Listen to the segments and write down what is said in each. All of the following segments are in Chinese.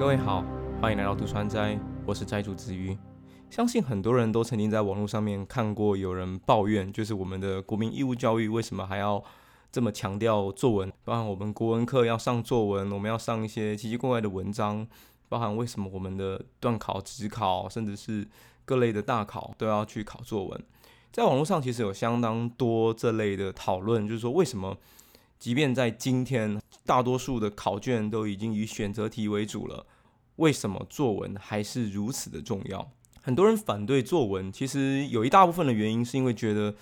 各位好，欢迎来到杜川斋，我是斋主子瑜。相信很多人都曾经在网络上面看过有人抱怨，就是我们的国民义务教育为什么还要这么强调作文？包含我们国文课要上作文，我们要上一些奇奇怪怪的文章，包含为什么我们的段考、职考，甚至是各类的大考都要去考作文？在网络上其实有相当多这类的讨论，就是说为什么？即便在今天，大多数的考卷都已经以选择题为主了，为什么作文还是如此的重要？很多人反对作文，其实有一大部分的原因是因为觉得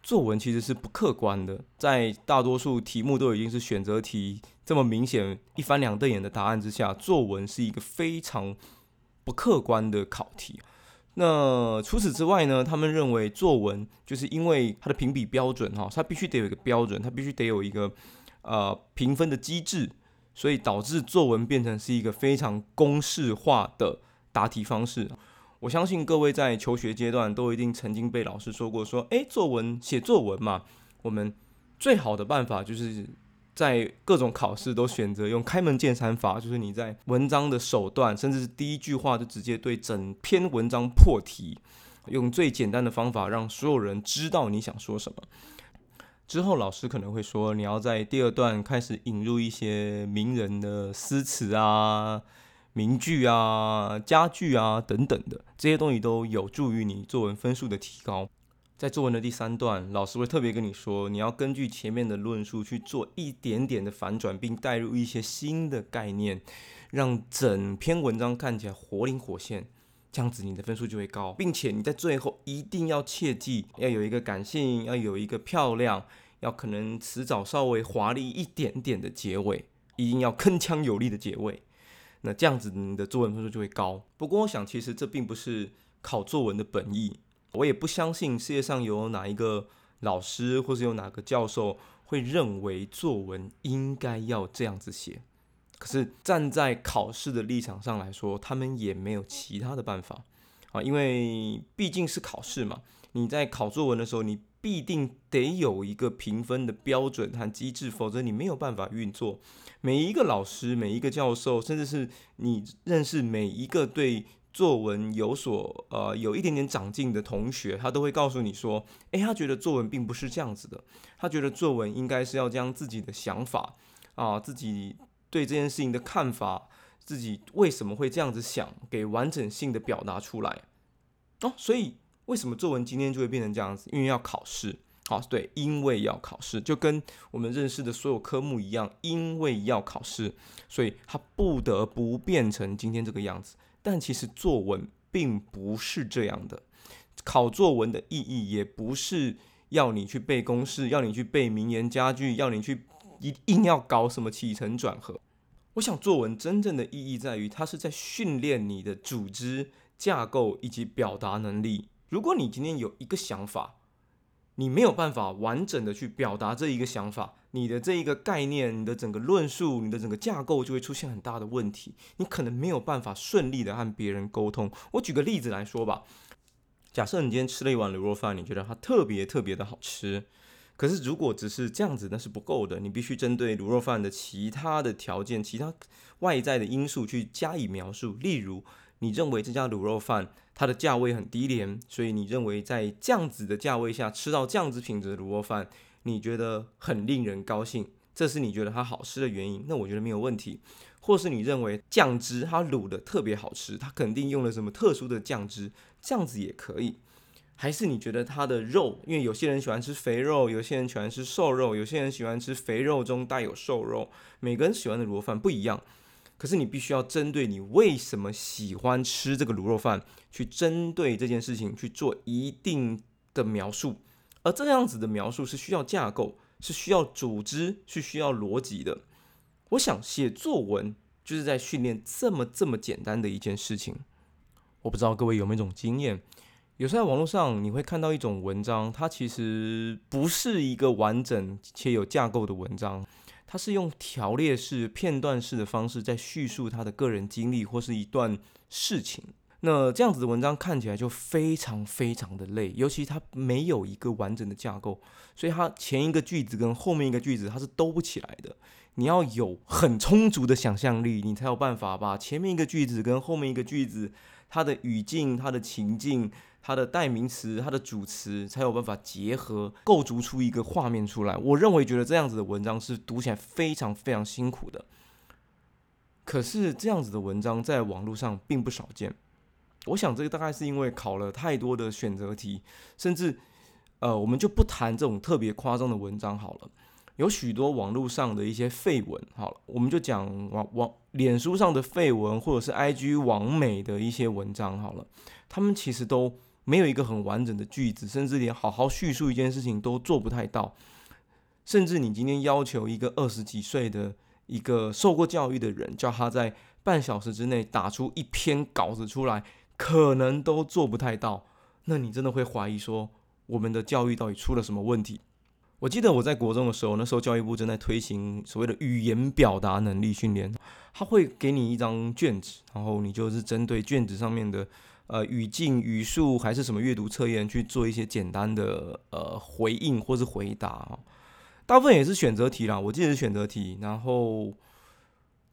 作文其实是不客观的，在大多数题目都已经是选择题这么明显一翻两瞪眼的答案之下，作文是一个非常不客观的考题。那除此之外呢？他们认为作文就是因为它的评比标准哈，它必须得有一个标准，它必须得有一个呃评分的机制，所以导致作文变成是一个非常公式化的答题方式。我相信各位在求学阶段都一定曾经被老师说过，说诶，作文写作文嘛，我们最好的办法就是。在各种考试都选择用开门见山法，就是你在文章的首段，甚至是第一句话就直接对整篇文章破题，用最简单的方法让所有人知道你想说什么。之后老师可能会说，你要在第二段开始引入一些名人的诗词啊、名句啊、佳句啊等等的，这些东西都有助于你作文分数的提高。在作文的第三段，老师会特别跟你说，你要根据前面的论述去做一点点的反转，并带入一些新的概念，让整篇文章看起来活灵活现，这样子你的分数就会高，并且你在最后一定要切记，要有一个感性，要有一个漂亮，要可能迟早稍微华丽一点点的结尾，一定要铿锵有力的结尾，那这样子你的作文分数就会高。不过我想，其实这并不是考作文的本意。我也不相信世界上有哪一个老师，或是有哪个教授会认为作文应该要这样子写。可是站在考试的立场上来说，他们也没有其他的办法啊，因为毕竟是考试嘛。你在考作文的时候，你必定得有一个评分的标准和机制，否则你没有办法运作。每一个老师、每一个教授，甚至是你认识每一个对。作文有所呃有一点点长进的同学，他都会告诉你说，诶，他觉得作文并不是这样子的，他觉得作文应该是要将自己的想法啊，自己对这件事情的看法，自己为什么会这样子想，给完整性的表达出来哦。所以为什么作文今天就会变成这样子？因为要考试，好，对，因为要考试，就跟我们认识的所有科目一样，因为要考试，所以他不得不变成今天这个样子。但其实作文并不是这样的，考作文的意义也不是要你去背公式，要你去背名言佳句，要你去一硬要搞什么起承转合。我想作文真正的意义在于，它是在训练你的组织架构以及表达能力。如果你今天有一个想法，你没有办法完整的去表达这一个想法，你的这一个概念，你的整个论述，你的整个架构就会出现很大的问题。你可能没有办法顺利的和别人沟通。我举个例子来说吧，假设你今天吃了一碗卤肉饭，你觉得它特别特别的好吃，可是如果只是这样子，那是不够的。你必须针对卤肉饭的其他的条件、其他外在的因素去加以描述。例如，你认为这家卤肉饭。它的价位很低廉，所以你认为在这样子的价位下吃到这样子品质的卤肉饭，你觉得很令人高兴，这是你觉得它好吃的原因，那我觉得没有问题。或是你认为酱汁它卤的特别好吃，它肯定用了什么特殊的酱汁，这样子也可以。还是你觉得它的肉，因为有些人喜欢吃肥肉，有些人喜欢吃瘦肉，有些人喜欢吃肥肉中带有瘦肉，每个人喜欢的卤肉饭不一样。可是你必须要针对你为什么喜欢吃这个卤肉饭，去针对这件事情去做一定的描述，而这样子的描述是需要架构，是需要组织，是需要逻辑的。我想写作文就是在训练这么这么简单的一件事情。我不知道各位有没有一种经验，有时候在网络上你会看到一种文章，它其实不是一个完整且有架构的文章。它是用条列式、片段式的方式在叙述他的个人经历或是一段事情。那这样子的文章看起来就非常非常的累，尤其它没有一个完整的架构，所以它前一个句子跟后面一个句子它是兜不起来的。你要有很充足的想象力，你才有办法把前面一个句子跟后面一个句子，它的语境、它的情境、它的代名词、它的主词，才有办法结合构筑出一个画面出来。我认为觉得这样子的文章是读起来非常非常辛苦的。可是这样子的文章在网络上并不少见。我想这个大概是因为考了太多的选择题，甚至，呃，我们就不谈这种特别夸张的文章好了。有许多网络上的一些废文，好了，我们就讲网网脸书上的废文，或者是 IG 网美的一些文章好了，他们其实都没有一个很完整的句子，甚至连好好叙述一件事情都做不太到。甚至你今天要求一个二十几岁的一个受过教育的人，叫他在半小时之内打出一篇稿子出来。可能都做不太到，那你真的会怀疑说我们的教育到底出了什么问题？我记得我在国中的时候，那时候教育部正在推行所谓的语言表达能力训练，他会给你一张卷子，然后你就是针对卷子上面的呃语境、语速还是什么阅读测验去做一些简单的呃回应或是回答，大部分也是选择题啦，我记得是选择题，然后。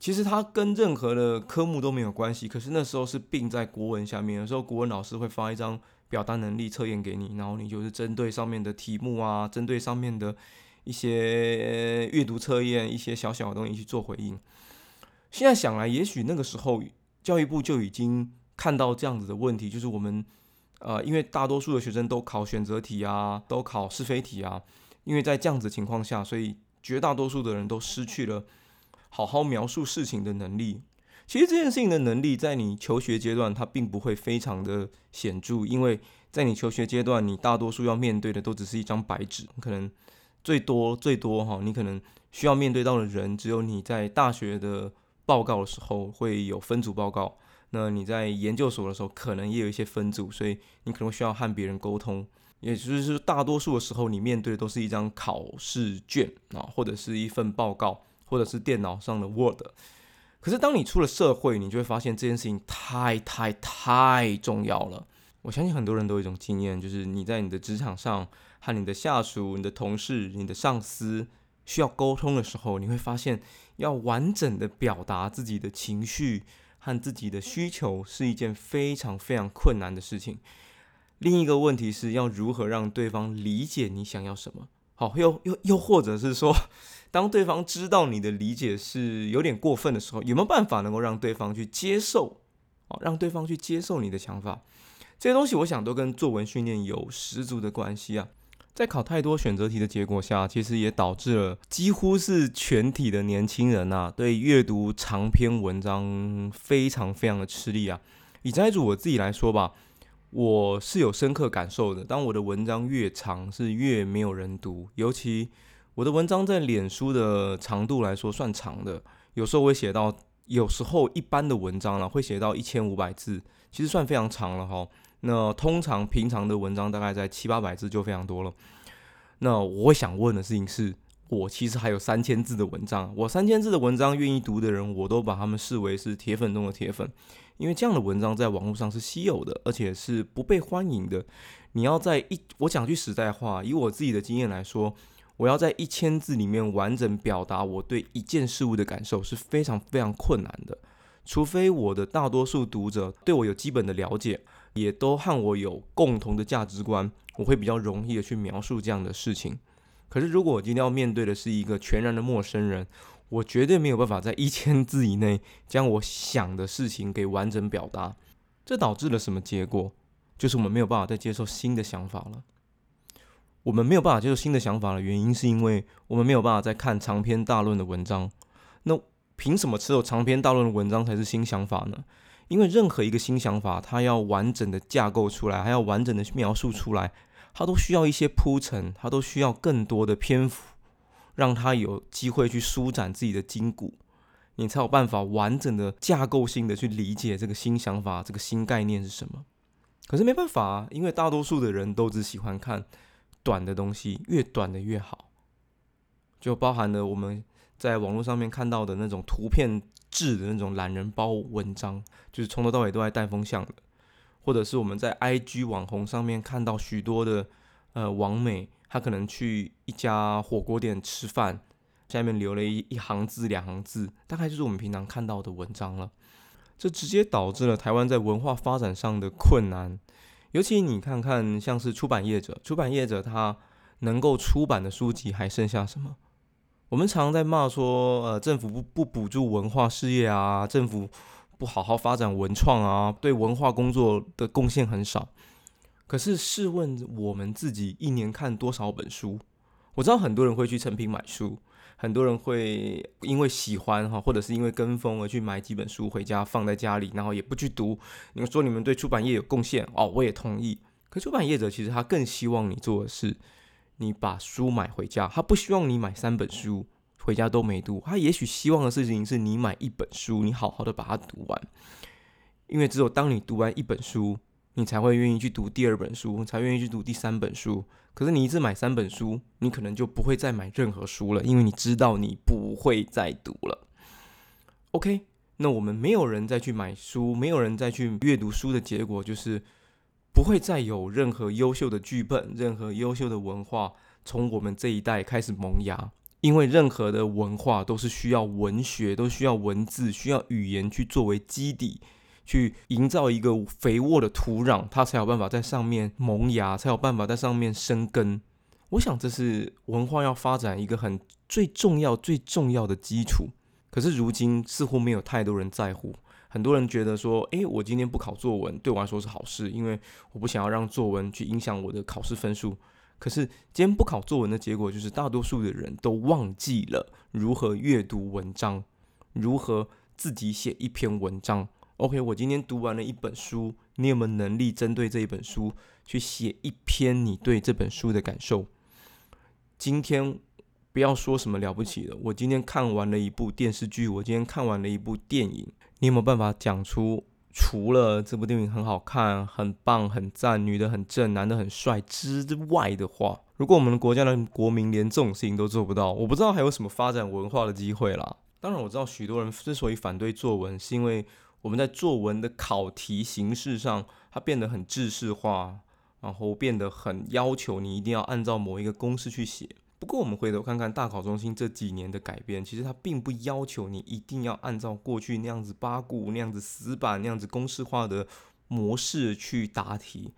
其实它跟任何的科目都没有关系，可是那时候是并在国文下面。有时候国文老师会发一张表达能力测验给你，然后你就是针对上面的题目啊，针对上面的一些阅读测验、一些小小的东西去做回应。现在想来，也许那个时候教育部就已经看到这样子的问题，就是我们呃，因为大多数的学生都考选择题啊，都考是非题啊，因为在这样子情况下，所以绝大多数的人都失去了。好好描述事情的能力，其实这件事情的能力，在你求学阶段，它并不会非常的显著，因为在你求学阶段，你大多数要面对的都只是一张白纸，可能最多最多哈，你可能需要面对到的人，只有你在大学的报告的时候会有分组报告，那你在研究所的时候，可能也有一些分组，所以你可能需要和别人沟通，也就是大多数的时候，你面对的都是一张考试卷啊，或者是一份报告。或者是电脑上的 Word，可是当你出了社会，你就会发现这件事情太太太重要了。我相信很多人都有一种经验，就是你在你的职场上和你的下属、你的同事、你的上司需要沟通的时候，你会发现要完整的表达自己的情绪和自己的需求是一件非常非常困难的事情。另一个问题是要如何让对方理解你想要什么？好，又又又或者是说。当对方知道你的理解是有点过分的时候，有没有办法能够让对方去接受？哦，让对方去接受你的想法，这些东西我想都跟作文训练有十足的关系啊。在考太多选择题的结果下，其实也导致了几乎是全体的年轻人呐，对阅读长篇文章非常非常的吃力啊。以斋主我自己来说吧，我是有深刻感受的。当我的文章越长，是越没有人读，尤其。我的文章在脸书的长度来说算长的，有时候会写到，有时候一般的文章呢会写到一千五百字，其实算非常长了哈。那通常平常的文章大概在七八百字就非常多了。那我想问的事情是，我其实还有三千字的文章，我三千字的文章愿意读的人，我都把他们视为是铁粉中的铁粉，因为这样的文章在网络上是稀有的，而且是不被欢迎的。你要在一，我讲句实在话，以我自己的经验来说。我要在一千字里面完整表达我对一件事物的感受是非常非常困难的，除非我的大多数读者对我有基本的了解，也都和我有共同的价值观，我会比较容易的去描述这样的事情。可是如果我今天要面对的是一个全然的陌生人，我绝对没有办法在一千字以内将我想的事情给完整表达。这导致了什么结果？就是我们没有办法再接受新的想法了。我们没有办法接受新的想法的原因，是因为我们没有办法再看长篇大论的文章。那凭什么只有长篇大论的文章才是新想法呢？因为任何一个新想法，它要完整的架构出来，还要完整的描述出来，它都需要一些铺陈，它都需要更多的篇幅，让它有机会去舒展自己的筋骨，你才有办法完整的架构性的去理解这个新想法、这个新概念是什么。可是没办法啊，因为大多数的人都只喜欢看。短的东西越短的越好，就包含了我们在网络上面看到的那种图片制的那种懒人包文章，就是从头到尾都在带风向的。或者是我们在 IG 网红上面看到许多的呃网美，他可能去一家火锅店吃饭，下面留了一一行字、两行字，大概就是我们平常看到的文章了。这直接导致了台湾在文化发展上的困难。尤其你看看，像是出版业者，出版业者他能够出版的书籍还剩下什么？我们常在骂说，呃，政府不不补助文化事业啊，政府不好好发展文创啊，对文化工作的贡献很少。可是试问我们自己一年看多少本书？我知道很多人会去成品买书，很多人会因为喜欢哈，或者是因为跟风而去买几本书回家放在家里，然后也不去读。你们说你们对出版业有贡献哦，我也同意。可出版业者其实他更希望你做的是。你把书买回家，他不希望你买三本书回家都没读，他也许希望的事情是你买一本书，你好好的把它读完。因为只有当你读完一本书，你才会愿意去读第二本书，才愿意去读第三本书。可是你一次买三本书，你可能就不会再买任何书了，因为你知道你不会再读了。OK，那我们没有人再去买书，没有人再去阅读书的结果就是。不会再有任何优秀的剧本，任何优秀的文化从我们这一代开始萌芽。因为任何的文化都是需要文学，都需要文字，需要语言去作为基底，去营造一个肥沃的土壤，它才有办法在上面萌芽，才有办法在上面生根。我想这是文化要发展一个很最重要、最重要的基础。可是如今似乎没有太多人在乎。很多人觉得说，诶，我今天不考作文对我来说是好事，因为我不想要让作文去影响我的考试分数。可是今天不考作文的结果就是，大多数的人都忘记了如何阅读文章，如何自己写一篇文章。OK，我今天读完了一本书，你有没有能力针对这一本书去写一篇你对这本书的感受？今天不要说什么了不起的，我今天看完了一部电视剧，我今天看完了一部电影。你有没有办法讲出除了这部电影很好看、很棒、很赞，女的很正，男的很帅之外的话？如果我们国家的国民连这种事情都做不到，我不知道还有什么发展文化的机会啦。当然，我知道许多人之所以反对作文，是因为我们在作文的考题形式上，它变得很制式化，然后变得很要求你一定要按照某一个公式去写。不过，我们回头看看大考中心这几年的改变，其实它并不要求你一定要按照过去那样子八股、那样子死板、那样子公式化的模式去答题。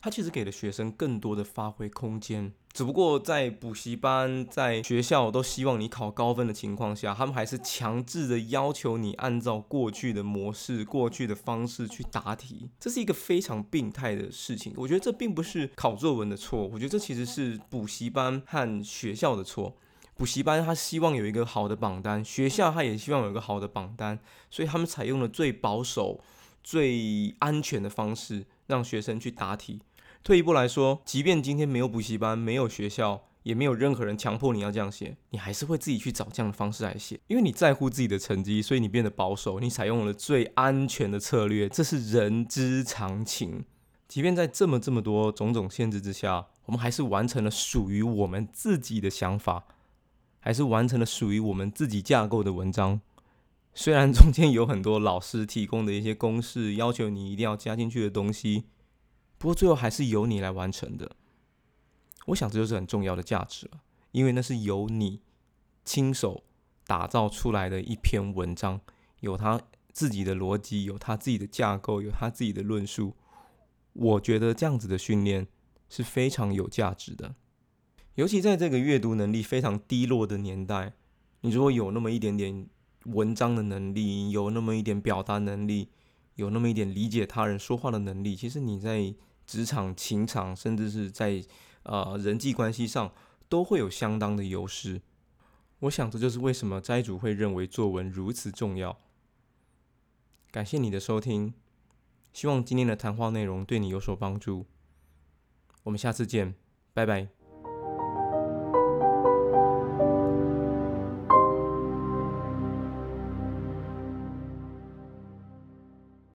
它其实给了学生更多的发挥空间，只不过在补习班、在学校都希望你考高分的情况下，他们还是强制的要求你按照过去的模式、过去的方式去答题。这是一个非常病态的事情。我觉得这并不是考作文的错，我觉得这其实是补习班和学校的错。补习班他希望有一个好的榜单，学校他也希望有一个好的榜单，所以他们采用了最保守、最安全的方式，让学生去答题。退一步来说，即便今天没有补习班，没有学校，也没有任何人强迫你要这样写，你还是会自己去找这样的方式来写，因为你在乎自己的成绩，所以你变得保守，你采用了最安全的策略，这是人之常情。即便在这么这么多种种限制之下，我们还是完成了属于我们自己的想法，还是完成了属于我们自己架构的文章。虽然中间有很多老师提供的一些公式，要求你一定要加进去的东西。不过最后还是由你来完成的，我想这就是很重要的价值了，因为那是由你亲手打造出来的一篇文章，有他自己的逻辑，有他自己的架构，有他自己的论述。我觉得这样子的训练是非常有价值的，尤其在这个阅读能力非常低落的年代，你如果有那么一点点文章的能力，有那么一点表达能力，有那么一点理解他人说话的能力，其实你在。职场、情场，甚至是在呃人际关系上，都会有相当的优势。我想这就是为什么斋主会认为作文如此重要。感谢你的收听，希望今天的谈话内容对你有所帮助。我们下次见，拜拜。